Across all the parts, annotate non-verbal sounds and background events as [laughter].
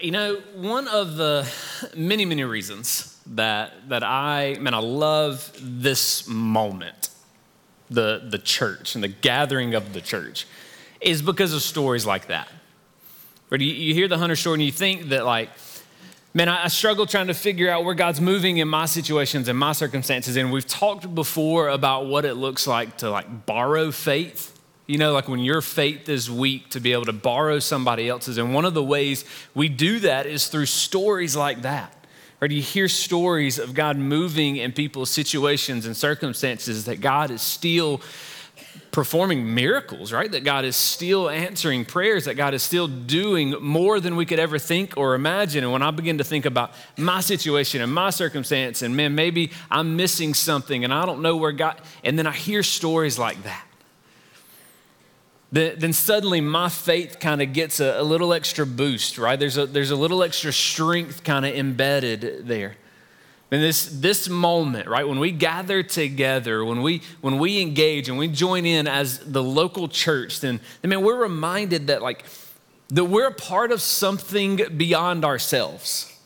You know, one of the many, many reasons that, that I, man, I love this moment, the, the church and the gathering of the church, is because of stories like that. Where you, you hear the hunter story and you think that, like, man, I, I struggle trying to figure out where God's moving in my situations and my circumstances. And we've talked before about what it looks like to, like, borrow faith you know, like when your faith is weak, to be able to borrow somebody else's. And one of the ways we do that is through stories like that. Right? You hear stories of God moving in people's situations and circumstances, that God is still performing miracles, right? That God is still answering prayers, that God is still doing more than we could ever think or imagine. And when I begin to think about my situation and my circumstance, and man, maybe I'm missing something and I don't know where God, and then I hear stories like that then suddenly my faith kind of gets a, a, little extra boost, right? There's a, there's a little extra strength kind of embedded there. And this, this moment, right, when we gather together, when we, when we engage and we join in as the local church, then, I mean, we're reminded that, like, that we're a part of something beyond ourselves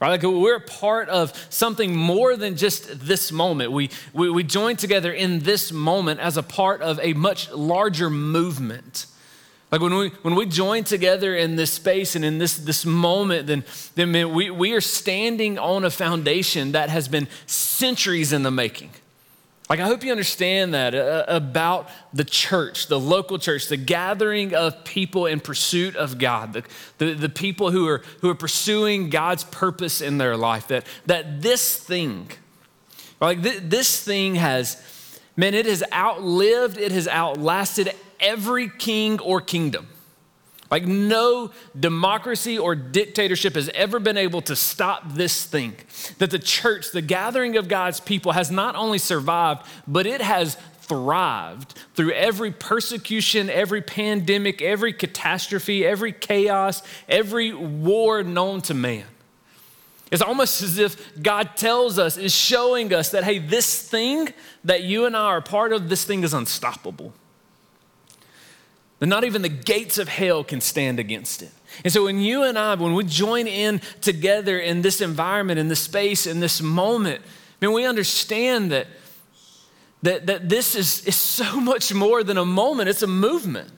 right? Like we're part of something more than just this moment. We, we, we join together in this moment as a part of a much larger movement. Like when we, when we join together in this space and in this, this moment, then, then we, we are standing on a foundation that has been centuries in the making. Like, I hope you understand that uh, about the church, the local church, the gathering of people in pursuit of God, the, the, the, people who are, who are pursuing God's purpose in their life, that, that this thing, like th- this thing has, man, it has outlived, it has outlasted every king or kingdom. Like, no democracy or dictatorship has ever been able to stop this thing. That the church, the gathering of God's people, has not only survived, but it has thrived through every persecution, every pandemic, every catastrophe, every chaos, every war known to man. It's almost as if God tells us, is showing us that, hey, this thing that you and I are part of, this thing is unstoppable that not even the gates of hell can stand against it. And so when you and I, when we join in together in this environment, in this space, in this moment, I mean, we understand that, that, that this is, is so much more than a moment, it's a movement.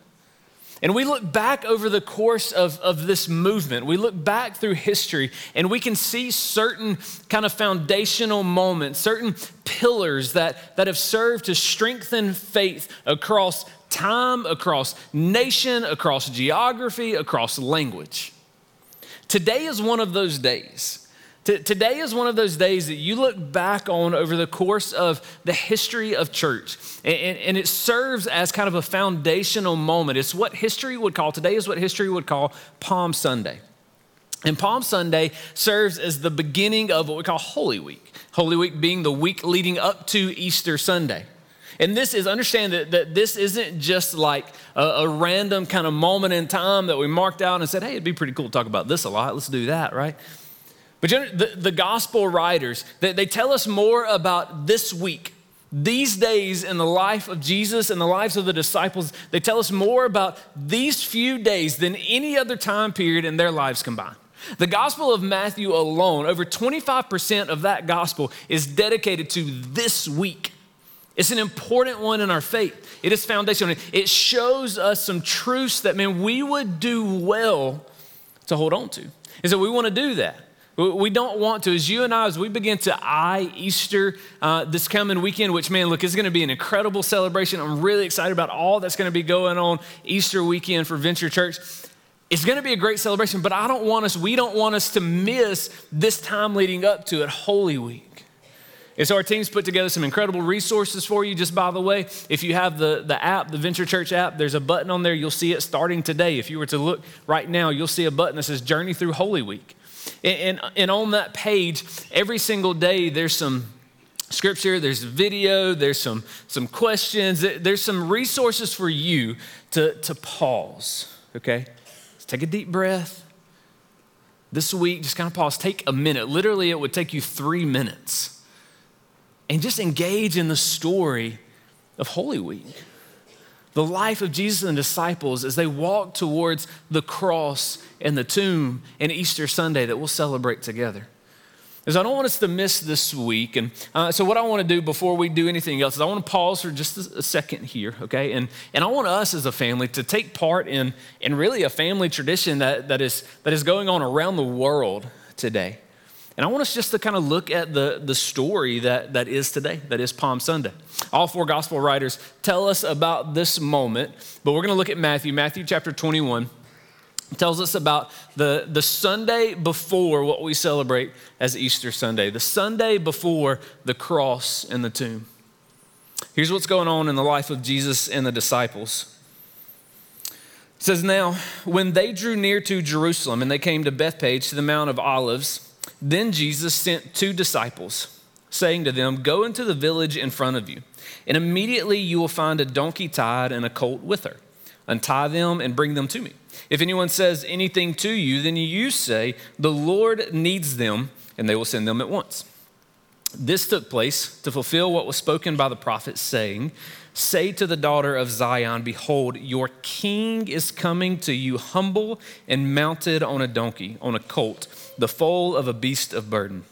And we look back over the course of, of this movement, we look back through history, and we can see certain kind of foundational moments, certain pillars that, that have served to strengthen faith across time, across nation, across geography, across language. Today is one of those days. Today is one of those days that you look back on over the course of the history of church, and, it serves as kind of a foundational moment. It's what history would call, today is what history would call Palm Sunday. And Palm Sunday serves as the beginning of what we call Holy Week. Holy Week being the week leading up to Easter Sunday. And this is, understand that, that this isn't just like a, a, random kind of moment in time that we marked out and said, hey, it'd be pretty cool to talk about this a lot. Let's do that, right? But the, the gospel writers, they, they tell us more about this week, these days in the life of Jesus and the lives of the disciples. They tell us more about these few days than any other time period in their lives combined. The Gospel of Matthew alone, over 25% of that gospel is dedicated to this week. It's an important one in our faith. It is foundational. It shows us some truths that, man, we would do well to hold on to. And so we want to do that. We don't want to. As you and I, as we begin to eye Easter uh, this coming weekend, which, man, look, is going to be an incredible celebration. I'm really excited about all that's going to be going on Easter weekend for Venture Church. It's going to be a great celebration, but I don't want us, we don't want us to miss this time leading up to it, Holy Week. And so our team's put together some incredible resources for you. Just by the way, if you have the, the app, the Venture Church app, there's a button on there. You'll see it starting today. If you were to look right now, you'll see a button that says Journey Through Holy Week. And, and, on that page, every single day, there's some scripture, there's video, there's some, some questions, there's some resources for you to, to pause, okay? Let's take a deep breath. This week, just kind of pause, take a minute. Literally, it would take you three minutes and just engage in the story of Holy Week. The life of Jesus and the disciples as they walk towards the cross and the tomb and Easter Sunday that we'll celebrate together. Because I don't want us to miss this week. And uh, so, what I want to do before we do anything else is I want to pause for just a, a, second here, okay? And, and I want us as a family to take part in, in really a family tradition that, that, is, that is going on around the world today. And I want us just to kind of look at the, the story that, that is today, that is Palm Sunday. All four gospel writers tell us about this moment, but we're going to look at Matthew, Matthew chapter 21 tells us about the, the Sunday before what we celebrate as Easter Sunday, the Sunday before the cross and the tomb. Here's what's going on in the life of Jesus and the disciples. It says, Now, when they drew near to Jerusalem and they came to Bethphage to the Mount of Olives, then Jesus sent two disciples, saying to them, Go into the village in front of you, and immediately you will find a donkey tied and a colt with her. Untie them and bring them to me. If anyone says anything to you, then you say, The Lord needs them, and they will send them at once. This took place to fulfill what was spoken by the prophet, saying, Say to the daughter of Zion, Behold, your king is coming to you humble and mounted on a donkey, on a colt, the foal of a beast of burden.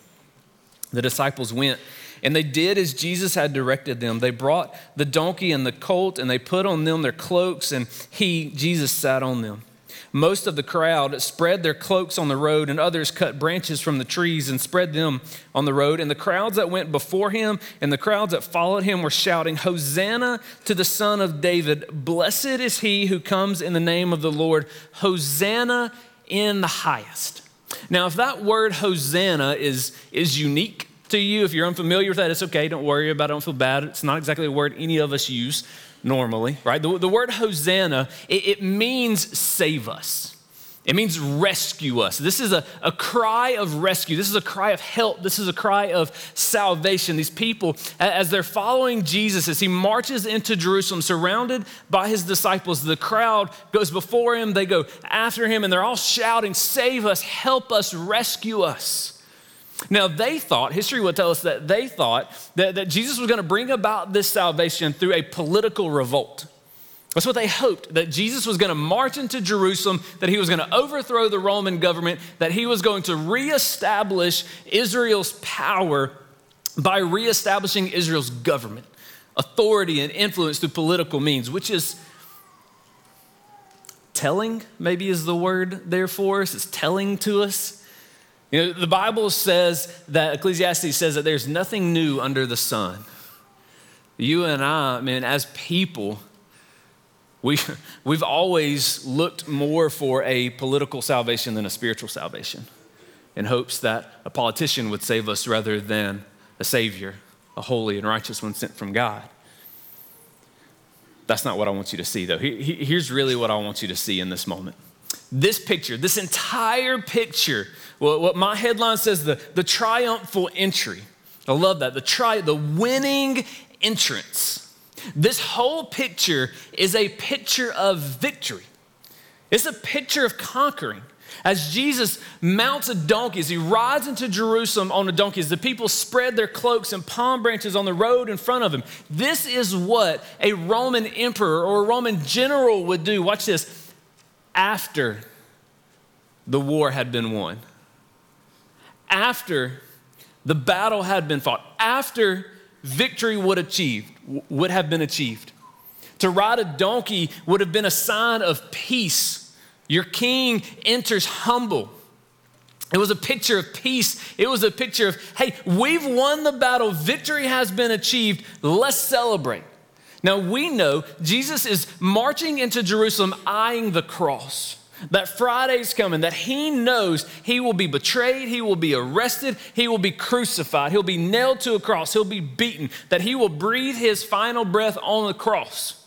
The disciples went and they did as Jesus had directed them. They brought the donkey and the colt and they put on them their cloaks, and he, Jesus, sat on them. Most of the crowd spread their cloaks on the road, and others cut branches from the trees and spread them on the road. And the crowds that went before him and the crowds that followed him were shouting, Hosanna to the Son of David! Blessed is he who comes in the name of the Lord! Hosanna in the highest. Now, if that word Hosanna is, is unique to you, if you're unfamiliar with that, it's okay. Don't worry about it. Don't feel bad. It's not exactly a word any of us use normally, right? The, the word Hosanna, it, it, means save us. It means rescue us. This is a, a cry of rescue. This is a cry of help. This is a cry of salvation. These people, as they're following Jesus, as he marches into Jerusalem, surrounded by his disciples, the crowd goes before him, they go after him, and they're all shouting, Save us, help us, rescue us. Now, they thought, history would tell us that they thought that, that Jesus was going to bring about this salvation through a political revolt. That's what they hoped, that Jesus was going to march into Jerusalem, that he was going to overthrow the Roman government, that he was going to reestablish Israel's power by reestablishing Israel's government, authority, and influence through political means, which is telling, maybe is the word there for us. It's telling to us you know, the Bible says that, Ecclesiastes says that there's nothing new under the sun. You and I, man, as people, we, we've always looked more for a political salvation than a spiritual salvation in hopes that a politician would save us rather than a Savior, a holy and righteous one sent from God. That's not what I want you to see, though. Here's really what I want you to see in this moment. This picture, this entire picture what my headline says the, the triumphal entry. I love that. The tri the winning entrance. This whole picture is a picture of victory. It's a picture of conquering. As Jesus mounts a donkey, as he rides into Jerusalem on a donkey, as the people spread their cloaks and palm branches on the road in front of him, this is what a Roman emperor or a Roman general would do. Watch this after the war had been won after the battle had been fought, after victory would achieved would have been achieved. To ride a donkey would have been a sign of peace. Your king enters humble. It was a picture of peace. It was a picture of, hey, we've won the battle. Victory has been achieved. Let's celebrate. Now we know Jesus is marching into Jerusalem eyeing the cross that Friday's coming, that he knows he will be betrayed, he will be arrested, he will be crucified, he'll be nailed to a cross, he'll be beaten, that he will breathe his final breath on the cross.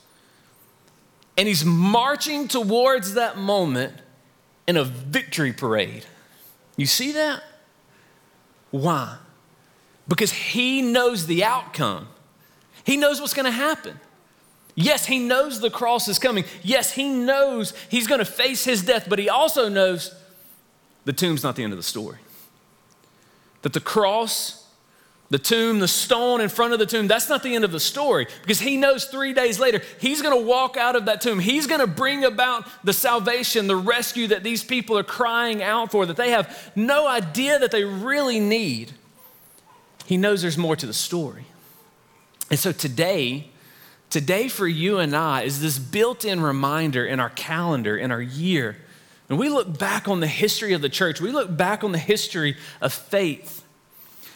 And he's marching towards that moment in a victory parade. You see that? Why? Because he knows the outcome, he knows what's going to happen. Yes, he knows the cross is coming. Yes, he knows he's going to face his death, but he also knows the tomb's not the end of the story. That the cross the tomb, the stone in front of the tomb, that's not the end of the story because he knows three days later he's going to walk out of that tomb. He's going to bring about the salvation, the rescue that these people are crying out for, that they have no idea that they really need. He knows there's more to the story. And so today, today for you and I is this built in reminder in our calendar, in our year. And we look back on the history of the church, we look back on the history of faith.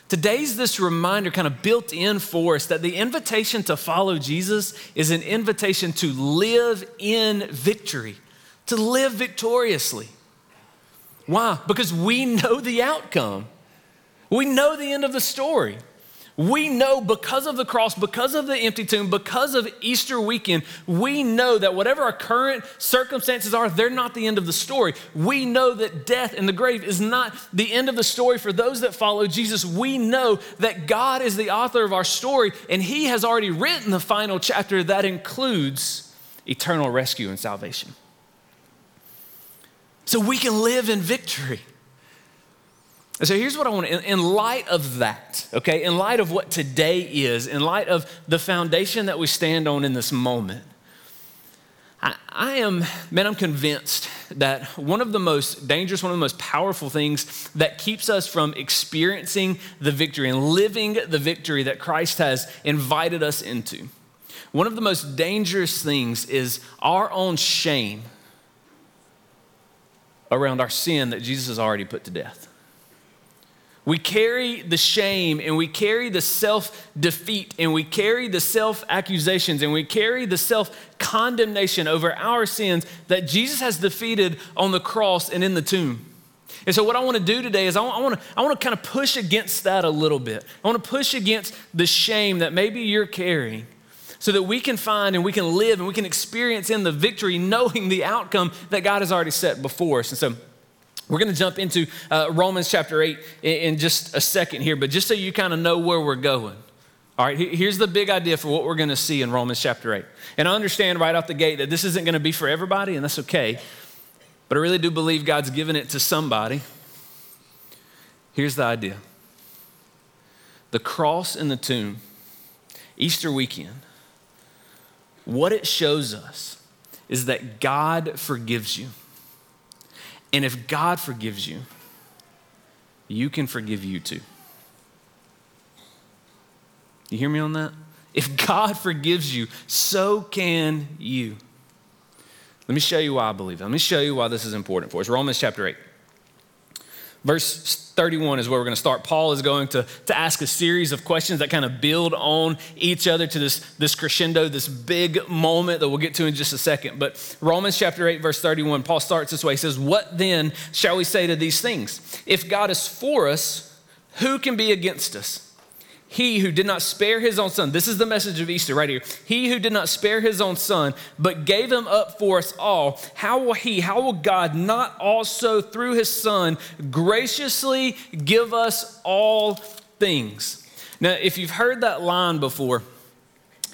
Today's this reminder kind of built in for us that the invitation to follow Jesus is an invitation to live in victory, to live victoriously. Why? Because we know the outcome. We know the end of the story. We know because of the cross, because of the empty tomb, because of Easter weekend, we know that whatever our current circumstances are, they're not the end of the story. We know that death and the grave is not the end of the story for those that follow Jesus. We know that God is the author of our story, and He has already written the final chapter that includes eternal rescue and salvation. So we can live in victory. And so here's what I want to, in light of that, okay, in light of what today is, in light of the foundation that we stand on in this moment, I, I am, man, I'm convinced that one of the most dangerous, one of the most powerful things that keeps us from experiencing the victory and living the victory that Christ has invited us into, one of the most dangerous things is our own shame around our sin that Jesus has already put to death. We carry the shame and we carry the self defeat and we carry the self accusations and we carry the self condemnation over our sins that Jesus has defeated on the cross and in the tomb. And so, what I want to do today is I want, to, I want to kind of push against that a little bit. I want to push against the shame that maybe you're carrying so that we can find and we can live and we can experience in the victory knowing the outcome that God has already set before us. And so, we're going to jump into uh, Romans chapter 8 in, in, just a second here, but just so you kind of know where we're going. All right, here's the big idea for what we're going to see in Romans chapter 8. And I understand right off the gate that this isn't going to be for everybody, and that's okay. But I really do believe God's given it to somebody. Here's the idea the cross and the tomb, Easter weekend, what it shows us is that God forgives you. And if God forgives you, you can forgive you too. You hear me on that? If God forgives you, so can you. Let me show you why I believe. Let me show you why this is important for us. Romans chapter 8. Verse 31 is where we're going to start. Paul is going to, to ask a series of questions that kind of build on each other to this, this crescendo, this big moment that we'll get to in just a second. But Romans chapter 8, verse 31, Paul starts this way. He says, What then shall we say to these things? If God is for us, who can be against us? He who did not spare his own son, this is the message of Easter right here. He who did not spare his own son, but gave him up for us all, how will he, how will God not also through his son graciously give us all things? Now, if you've heard that line before,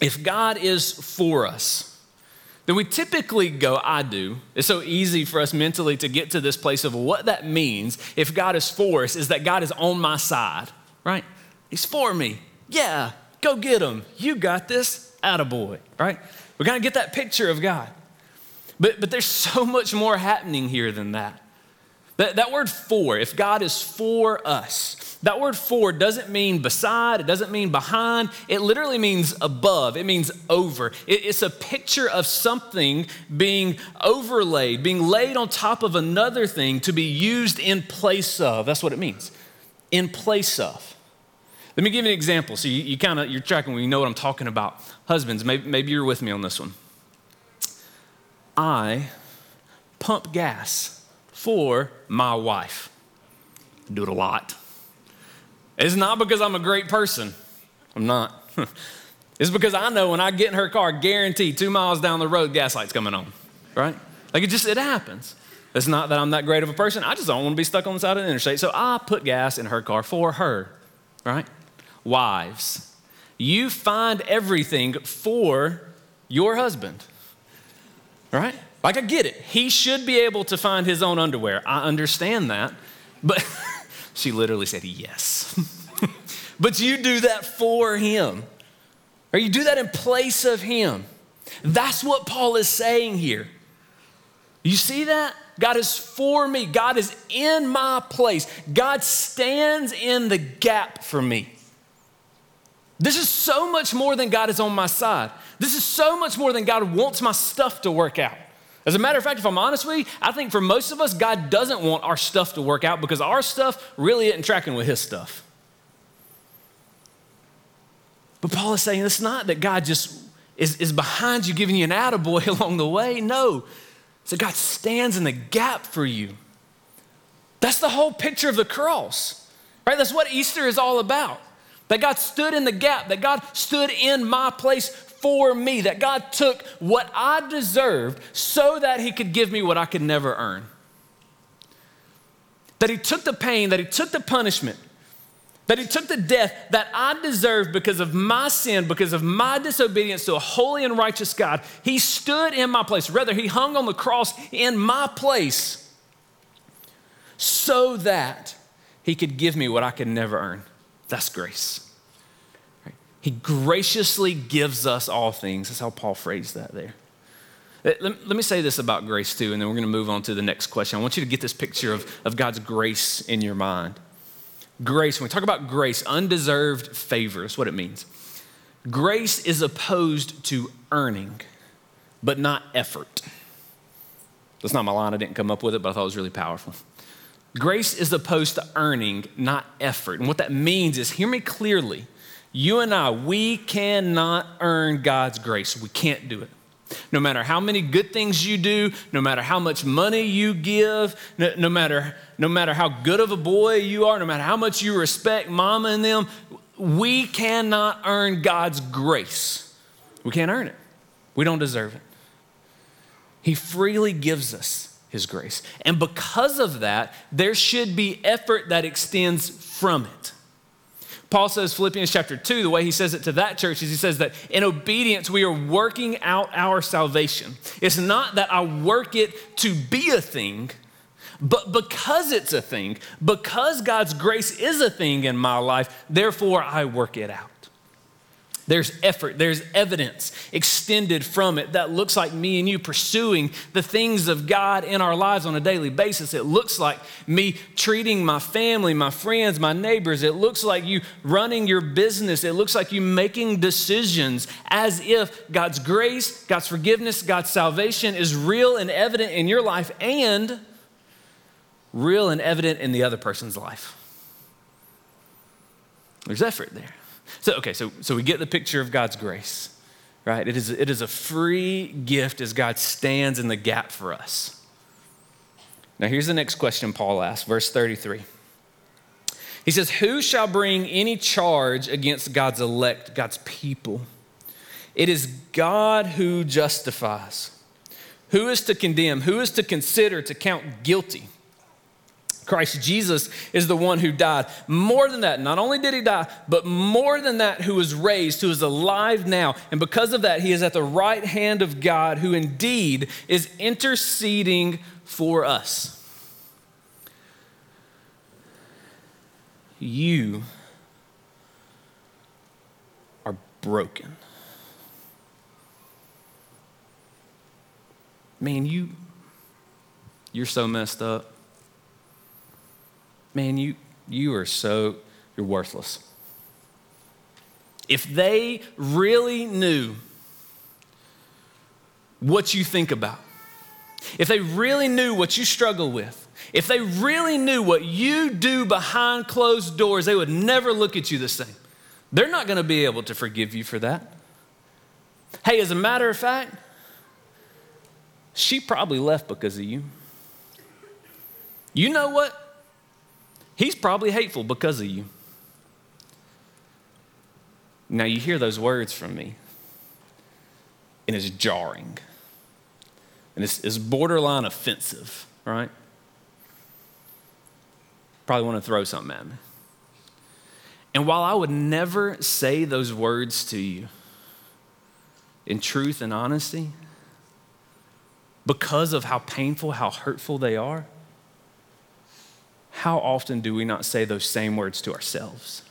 if God is for us, then we typically go, I do. It's so easy for us mentally to get to this place of what that means if God is for us, is that God is on my side, right? He's for me. Yeah, go get him. You got this. Attaboy, right? We're going to get that picture of God. But, but there's so [laughs] much more happening here than that. that. That word for, if God is for us, that word for doesn't mean beside, it doesn't mean behind, it literally means above, it means over. It, it's a picture of something being overlaid, being laid on top of another thing to be used in place of. That's what it means. In place of. Let me give you an example. So you, you kind of, you're tracking, you know what I'm talking about. Husbands, maybe, maybe you're with me on this one. I pump gas for my wife. I do it a lot. It's not because I'm a great person. I'm not. [laughs] it's because I know when I get in her car, guaranteed two miles down the road, gas light's coming on, right? Like it just, it happens. It's not that I'm that great of a person. I just don't want to be stuck on the side of the interstate. So I put gas in her car for her, right? Wives, you find everything for your husband, right? Like, I get it. He should be able to find his own underwear. I understand that. But [laughs] she literally said yes. [laughs] but you do that for him. Or you do that in place of him. That's what Paul is saying here. You see that? God is for me. God is in my place. God stands in the gap for me. This is so much more than God is on my side. This is so much more than God wants my stuff to work out. As a matter of fact, if I'm honest with you, I think for most of us, God doesn't want our stuff to work out because our stuff really isn't tracking with His stuff. But Paul is saying it's not that God just is, is behind you, giving you an attaboy [laughs] along the way. No, so God stands in the gap for you. That's the whole picture of the cross, right? That's what Easter is all about. That God stood in the gap, that God stood in my place for me, that God took what I deserved so that He could give me what I could never earn. That He took the pain, that He took the punishment, that He took the death that I deserved because of my sin, because of my disobedience to a holy and righteous God. He stood in my place. Rather, He hung on the cross in my place so that He could give me what I could never earn. That's grace. He graciously gives us all things. That's how Paul phrased that there. Uh, let, let me say this about grace too, and then we're going to move on to the next question. I want you to get this picture of, of God's grace in your mind. Grace, when we talk about grace, undeserved favor is what it means. Grace is opposed to earning, but not effort. That's not my line, I didn't come up with it, but I thought it was really powerful. Grace is opposed to earning, not effort. And what that means is, hear me clearly, you and I, we cannot earn God's grace. We can't do it. No matter how many good things you do, no matter how much money you give, no, no, matter, no matter how good of a boy you are, no matter how much you respect mama and them, we cannot earn God's grace. We can't earn it. We don't deserve it. He freely gives us his grace. And because of that, there should be effort that extends from it. Paul says, Philippians chapter 2, the way he says it to that church is he says that in obedience, we are working out our salvation. It's not that I work it to be a thing, but because it's a thing, because God's grace is a thing in my life, therefore I work it out. There's effort, there's evidence extended from it that looks like me and you pursuing the things of God in our lives on a daily basis. It looks like me treating my family, my friends, my neighbors. It looks like you running your business. It looks like you making decisions as if God's grace, God's forgiveness, God's salvation is real and evident in your life and real and evident in the other person's life. There's effort there. So, okay, so, so we get the picture of God's grace, right? It is, it is a free gift as God stands in the gap for us. Now, here's the next question Paul asks, verse 33. He says, Who shall bring any charge against God's elect, God's people? It is God who justifies. Who is to condemn? Who is to consider, to count guilty? Christ Jesus is the one who died. More than that, not only did he die, but more than that, who was raised, who is alive now. And because of that, he is at the right hand of God, who indeed is interceding for us. You are broken. Man, you you're so messed up man, you, you are so, you're worthless. If they really knew what you think about, if they really knew what you struggle with, if they really knew what you do behind closed doors, they would never look at you the same. They're not going to be able to forgive you for that. Hey, as a matter of fact, she probably left because of you. You know what? He's probably hateful because of you. Now, you hear those words from me, and it's jarring, and it's, it's borderline offensive, right? Probably want to throw something at me. And while I would never say those words to you in truth and honesty, because of how painful, how hurtful they are, how often do we not say those same words to ourselves?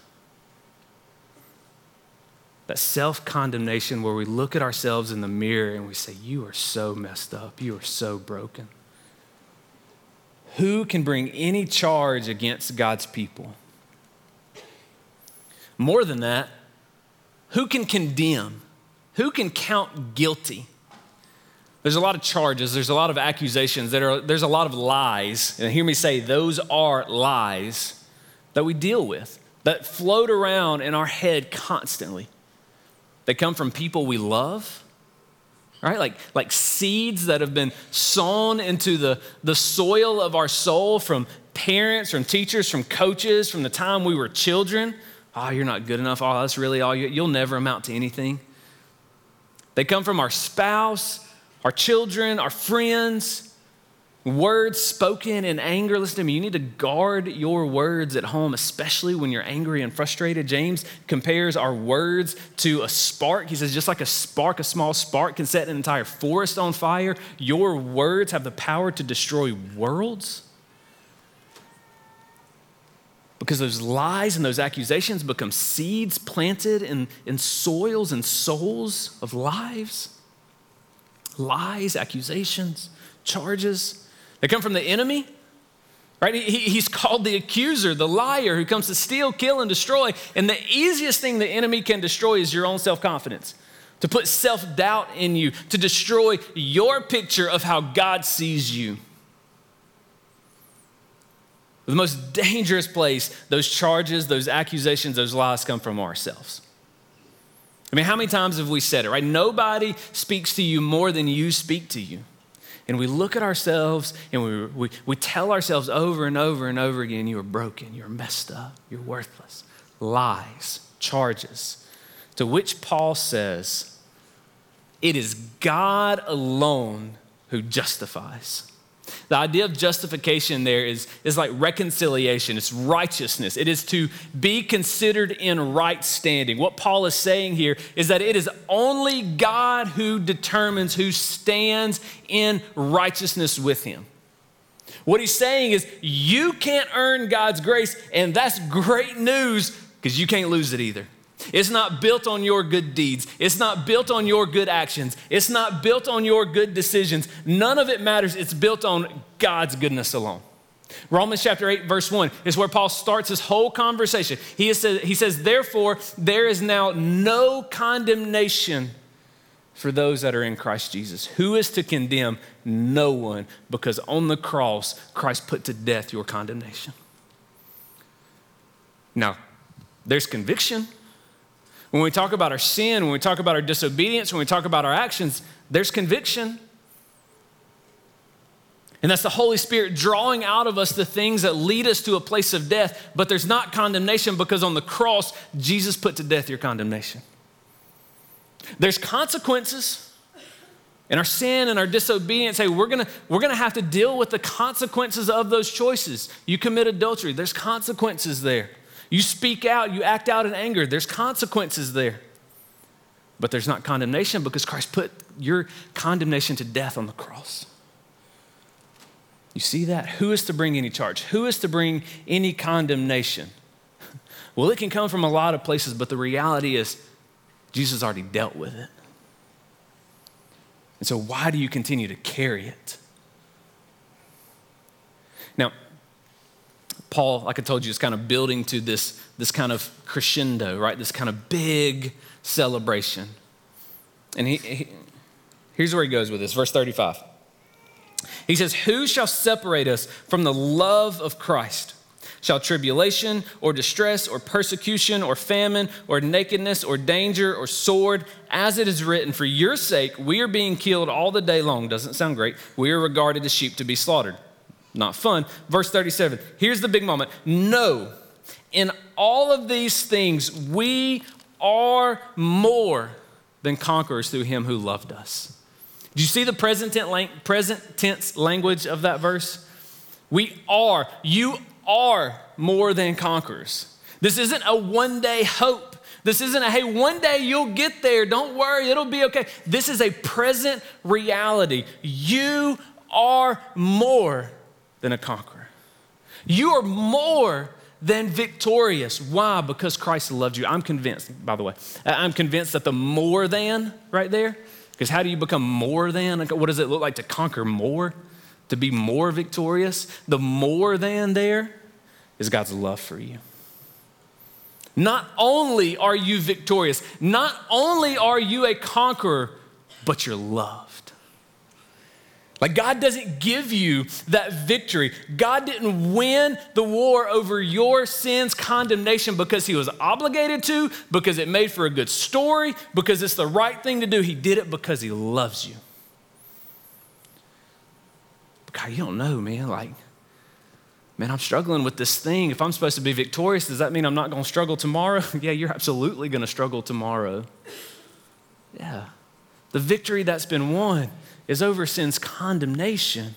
that self condemnation where we look at ourselves in the mirror and we say, You are so messed up. You are so broken. Who can bring any charge against God's people? More than that, who can condemn? Who can count guilty? There's a lot of charges, there's a lot of accusations, are, there's a lot of lies. And hear me say, those are lies that we deal with, that float around in our head constantly. They come from people we love, right? Like, like seeds that have been sown into the, the soil of our soul from parents, from teachers, from coaches, from the time we were children. Oh, you're not good enough. Oh, that's really all you, you'll never amount to anything. They come from our spouse, our children, our friends. Words spoken in anger. Listen to me, you need to guard your words at home, especially when you're angry and frustrated. James compares our words to a spark. He says, just like a spark, a small spark can set an entire forest on fire, your words have the power to destroy worlds. Because those lies and those accusations become seeds planted in, in soils and souls of lives. Lies, accusations, charges. They come from the enemy, right? He, he's called the accuser, the liar who comes to steal, kill, and destroy. And the easiest thing the enemy can destroy is your own self confidence, to put self doubt in you, to destroy your picture of how God sees you. The most dangerous place those charges, those accusations, those lies come from ourselves. I mean, how many times have we said it, right? Nobody speaks to you more than you speak to you. And we look at ourselves and we, we, we tell ourselves over and over and over again, you are broken, you're messed up, you're worthless. Lies, charges. To which Paul says, it is God alone who justifies. The idea of justification there is, is like reconciliation, it's righteousness. It is to be considered in right standing. What Paul is saying here is that it is only God who determines who stands in righteousness with him. What he's saying is, you can't earn God's grace, and that's great news because you can't lose it either. It's not built on your good deeds. It's not built on your good actions. It's not built on your good decisions. None of it matters. It's built on God's goodness alone. Romans chapter 8, verse 1 is where Paul starts his whole conversation. He, he says, Therefore, there is now no condemnation for those that are in Christ Jesus. Who is to condemn? No one, because on the cross, Christ put to death your condemnation. Now, there's conviction. When we talk about our sin, when we talk about our disobedience, when we talk about our actions, there's conviction. And that's the Holy Spirit drawing out of us the things that lead us to a place of death, but there's not condemnation because on the cross, Jesus put to death your condemnation. There's consequences. In our sin and our disobedience, hey, we're gonna, we're gonna have to deal with the consequences of those choices. You commit adultery, there's consequences there. You speak out, you act out in anger, there's consequences there. But there's not condemnation because Christ put your condemnation to death on the cross. You see that? Who is to bring any charge? Who is to bring any condemnation? [laughs] Well, it can come from a lot of places, but the reality is Jesus already dealt with it. And so, why do you continue to carry it? Now, Paul, like I told you, is kind of building to this, this kind of crescendo, right? This kind of big celebration. And he, he, here's where he goes with this, verse 35. He says, Who shall separate us from the love of Christ? Shall tribulation or distress or persecution or famine or nakedness or danger or sword, as it is written, for your sake we are being killed all the day long. Doesn't sound great. We are regarded as sheep to be slaughtered not fun. Verse 37, here's the big moment. No, in all of these things, we are more than conquerors through him who loved us. Do you see the present tense, present tense language of that verse? We are, you are more than conquerors. This isn't a one day hope. This isn't a, hey, one day you'll get there. Don't worry, it'll be okay. This is a present reality. You are more than a conqueror. You are more than victorious. Why? Because Christ loved you. I'm convinced, by the way, I'm convinced that the more than right there, because how do you become more than? What does it look like to conquer more? To be more victorious? The more than there is God's love for you. Not only are you victorious, not only are you a conqueror, but you're loved. Like, God doesn't give you that victory. God didn't win the war over your sin's condemnation because he was obligated to, because it made for a good story, because it's the right thing to do. He did it because he loves you. God, you don't know, man. Like, man, I'm struggling with this thing. If I'm supposed to be victorious, does that mean I'm not going to struggle tomorrow? [laughs] yeah, you're absolutely going to struggle tomorrow. Yeah. The victory that's been won is over sin's condemnation.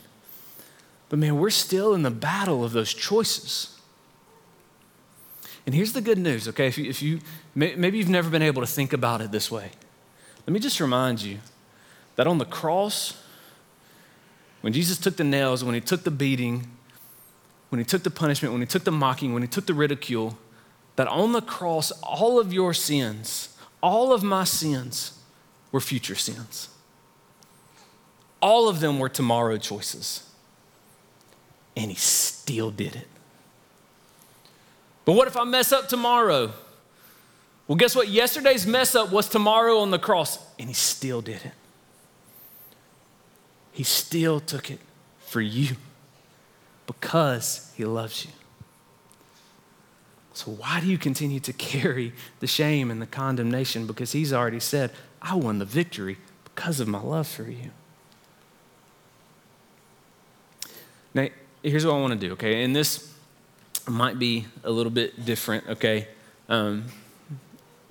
But man, we're still in the battle of those choices. And here's the good news, okay? If you, if you maybe you've never been able to think about it this way. Let me just remind you that on the cross, when Jesus took the nails, when he took the beating, when he took the punishment, when he took the mocking, when he took the ridicule, that on the cross, all of your sins, all of my sins, were future sins. All of them were tomorrow choices. And he still did it. But what if I mess up tomorrow? Well, guess what? Yesterday's mess up was tomorrow on the cross, and he still did it. He still took it for you because he loves you. So, why do you continue to carry the shame and the condemnation? Because he's already said, I won the victory because of my love for you. Now, here's what I want to do, okay? And this might be a little bit different, okay? Um,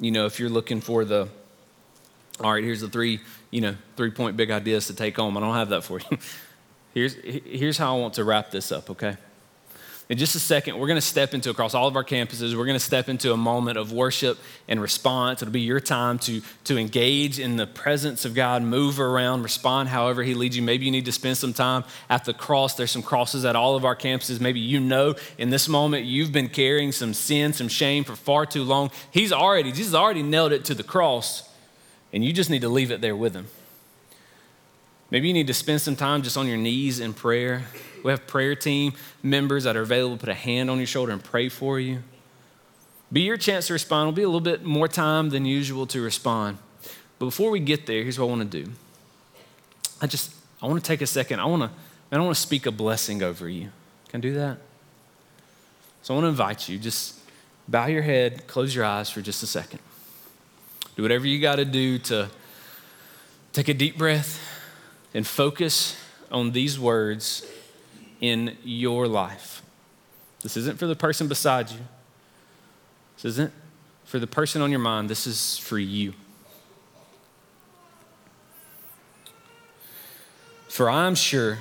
you know, if you're looking for the, all right, here's the three, you know, three point big ideas to take home. I don't have that for you. [laughs] here's, here's how I want to wrap this up, okay? In just a second, we're going to step into across all of our campuses. We're going to step into a moment of worship and response. It'll be your time to, to engage in the presence of God, move around, respond however He leads you. Maybe you need to spend some time at the cross. There's some crosses at all of our campuses. Maybe you know in this moment you've been carrying some sin, some shame for far too long. He's already, Jesus already nailed it to the cross, and you just need to leave it there with Him. Maybe you need to spend some time just on your knees in prayer. We have prayer team members that are available put a hand on your shoulder and pray for you. Be your chance to respond. It'll be a little bit more time than usual to respond. But before we get there, here's what I want to do. I just I want to take a second. I want to I want to speak a blessing over you. Can I do that? So I want to invite you. Just bow your head, close your eyes for just a second. Do whatever you got to do to take a deep breath and focus on these words in your life. This isn't for the person beside you. This isn't for the person on your mind. This is for you. For I am sure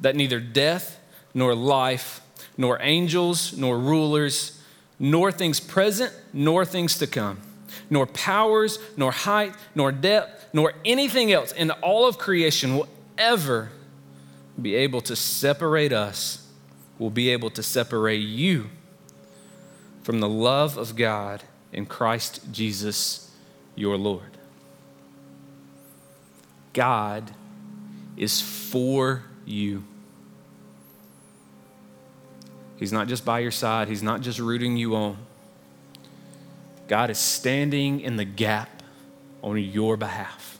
that neither death nor life, nor angels, nor rulers, nor things present, nor things to come, nor powers, nor height, nor depth, nor anything else in all of creation will ever be able to separate us, will be able to separate you from the love of God in Christ Jesus your Lord. God is for you. He's not just by your side, He's not just rooting you on. God is standing in the gap on your behalf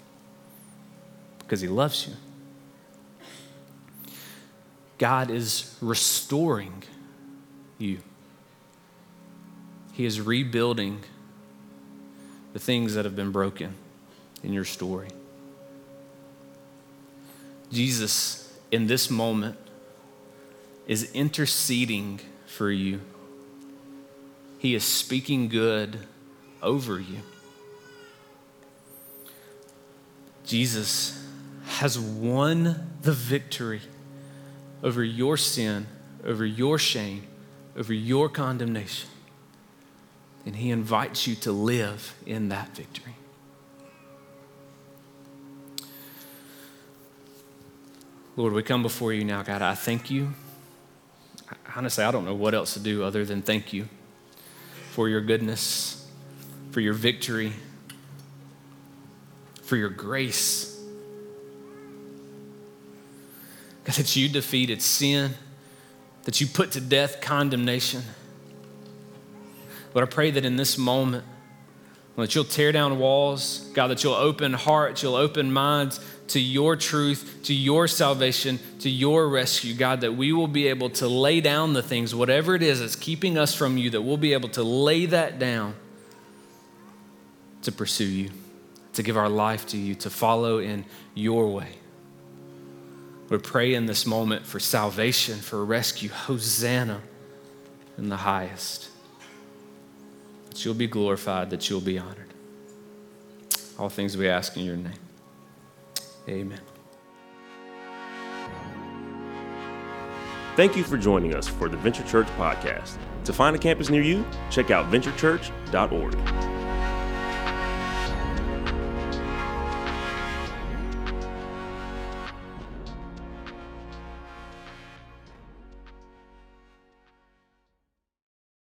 because He loves you. God is restoring you. He is rebuilding the things that have been broken in your story. Jesus, in this moment, is interceding for you. He is speaking good over you. Jesus has won the victory over your sin, over your shame, over your condemnation. And He invites you to live in that victory. Lord, we come before you now, God. I thank you honestly, I don't know what else to do other than thank you for your goodness, for your victory, for your grace. God, that you defeated sin, that you put to death condemnation. Lord, I pray that in this moment, that you'll tear down walls, God, that you'll open hearts, you'll open minds to your truth, to your salvation, to your rescue, God, that we will be able to lay down the things, whatever it is that's keeping us from you, that we'll be able to lay that down to pursue you, to give our life to you, to follow in your way. We pray in this moment for salvation, for rescue. Hosanna in the highest. That you'll be glorified, that you'll be honored. All things we ask in your name. Amen. Thank you for joining us for the Venture Church podcast. To find a campus near you, check out venturechurch.org.